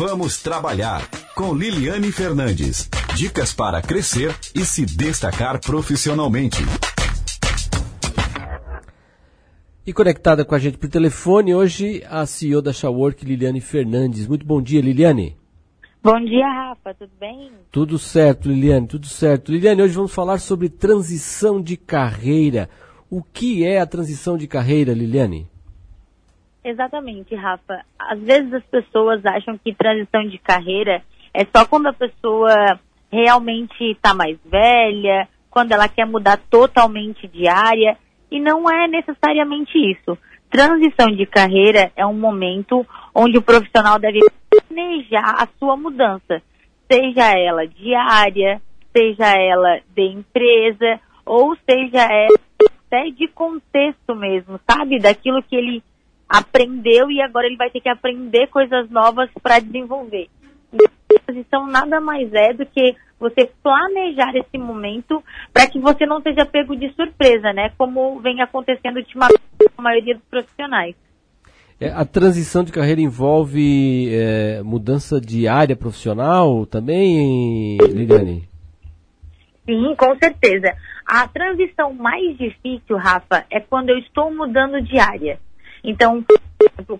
Vamos trabalhar com Liliane Fernandes. Dicas para crescer e se destacar profissionalmente. E conectada com a gente por telefone, hoje a CEO da Shawork, Liliane Fernandes. Muito bom dia, Liliane. Bom dia, Rafa, tudo bem? Tudo certo, Liliane, tudo certo. Liliane, hoje vamos falar sobre transição de carreira. O que é a transição de carreira, Liliane? Exatamente, Rafa. Às vezes as pessoas acham que transição de carreira é só quando a pessoa realmente está mais velha, quando ela quer mudar totalmente de área, e não é necessariamente isso. Transição de carreira é um momento onde o profissional deve planejar a sua mudança, seja ela de área, seja ela de empresa, ou seja ela até de contexto mesmo, sabe? Daquilo que ele aprendeu e agora ele vai ter que aprender coisas novas para desenvolver. Transição nada mais é do que você planejar esse momento para que você não seja pego de surpresa, né? Como vem acontecendo ultimamente com a maioria dos profissionais. É, a transição de carreira envolve é, mudança de área profissional também, Liliane? Sim, com certeza. A transição mais difícil, Rafa, é quando eu estou mudando de área. Então,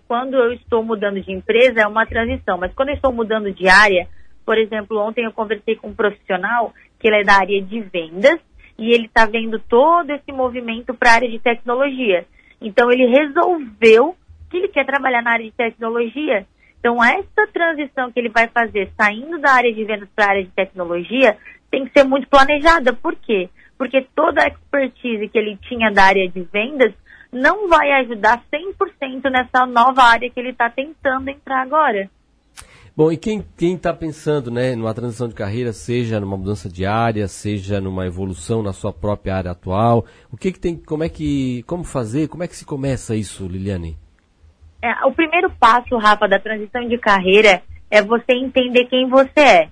quando eu estou mudando de empresa, é uma transição, mas quando eu estou mudando de área, por exemplo, ontem eu conversei com um profissional que ele é da área de vendas e ele está vendo todo esse movimento para a área de tecnologia. Então, ele resolveu que ele quer trabalhar na área de tecnologia. Então, essa transição que ele vai fazer saindo da área de vendas para a área de tecnologia tem que ser muito planejada. Por quê? Porque toda a expertise que ele tinha da área de vendas não vai ajudar 100% nessa nova área que ele está tentando entrar agora. Bom, e quem está pensando né, numa transição de carreira, seja numa mudança de área, seja numa evolução na sua própria área atual, o que, que tem, como é que, como fazer, como é que se começa isso, Liliane? É, o primeiro passo, Rafa, da transição de carreira é você entender quem você é.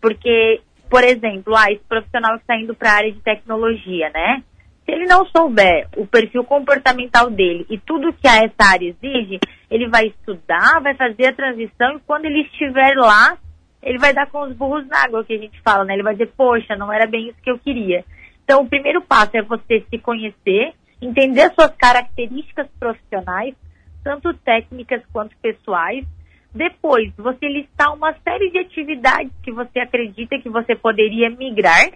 Porque, por exemplo, ah, esse profissional que está indo para a área de tecnologia, né? Se ele não souber o perfil comportamental dele e tudo que a essa área exige, ele vai estudar, vai fazer a transição e quando ele estiver lá, ele vai dar com os burros na água, que a gente fala, né? Ele vai dizer, poxa, não era bem isso que eu queria. Então, o primeiro passo é você se conhecer, entender suas características profissionais, tanto técnicas quanto pessoais. Depois, você listar uma série de atividades que você acredita que você poderia migrar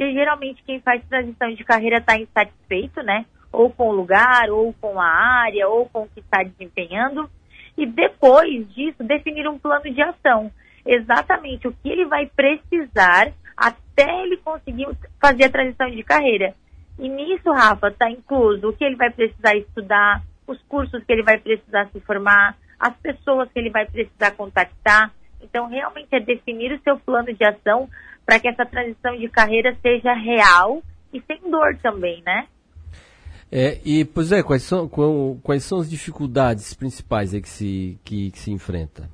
porque geralmente quem faz transição de carreira está insatisfeito, né? Ou com o lugar, ou com a área, ou com o que está desempenhando. E depois disso, definir um plano de ação. Exatamente o que ele vai precisar até ele conseguir fazer a transição de carreira. E nisso, Rafa, está incluso o que ele vai precisar estudar, os cursos que ele vai precisar se formar, as pessoas que ele vai precisar contactar. Então, realmente é definir o seu plano de ação para que essa transição de carreira seja real e sem dor também, né? É, e, pois é, quais são, quais são as dificuldades principais que, se, que, que se enfrenta?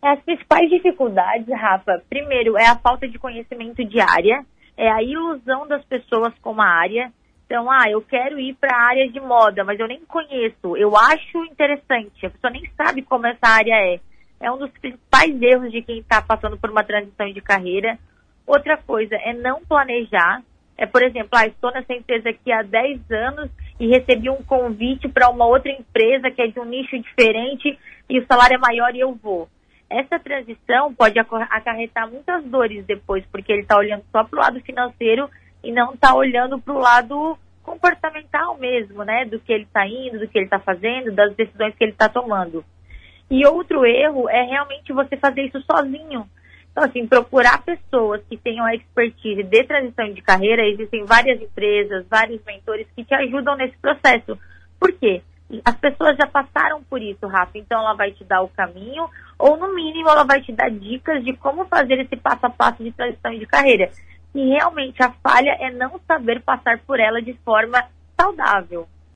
As principais dificuldades, Rafa, primeiro é a falta de conhecimento de área, é a ilusão das pessoas com a área. Então, ah, eu quero ir para a área de moda, mas eu nem conheço, eu acho interessante, a pessoa nem sabe como essa área é é um dos principais erros de quem está passando por uma transição de carreira. Outra coisa é não planejar. É, por exemplo, ah, estou nessa empresa aqui há 10 anos e recebi um convite para uma outra empresa que é de um nicho diferente e o salário é maior e eu vou. Essa transição pode acarretar muitas dores depois, porque ele está olhando só para o lado financeiro e não está olhando para o lado comportamental mesmo, né? Do que ele está indo, do que ele está fazendo, das decisões que ele está tomando. E outro erro é realmente você fazer isso sozinho. Então, assim, procurar pessoas que tenham a expertise de transição de carreira, existem várias empresas, vários mentores que te ajudam nesse processo. Por quê? As pessoas já passaram por isso, Rafa, então ela vai te dar o caminho, ou no mínimo ela vai te dar dicas de como fazer esse passo a passo de transição de carreira. E realmente a falha é não saber passar por ela de forma saudável.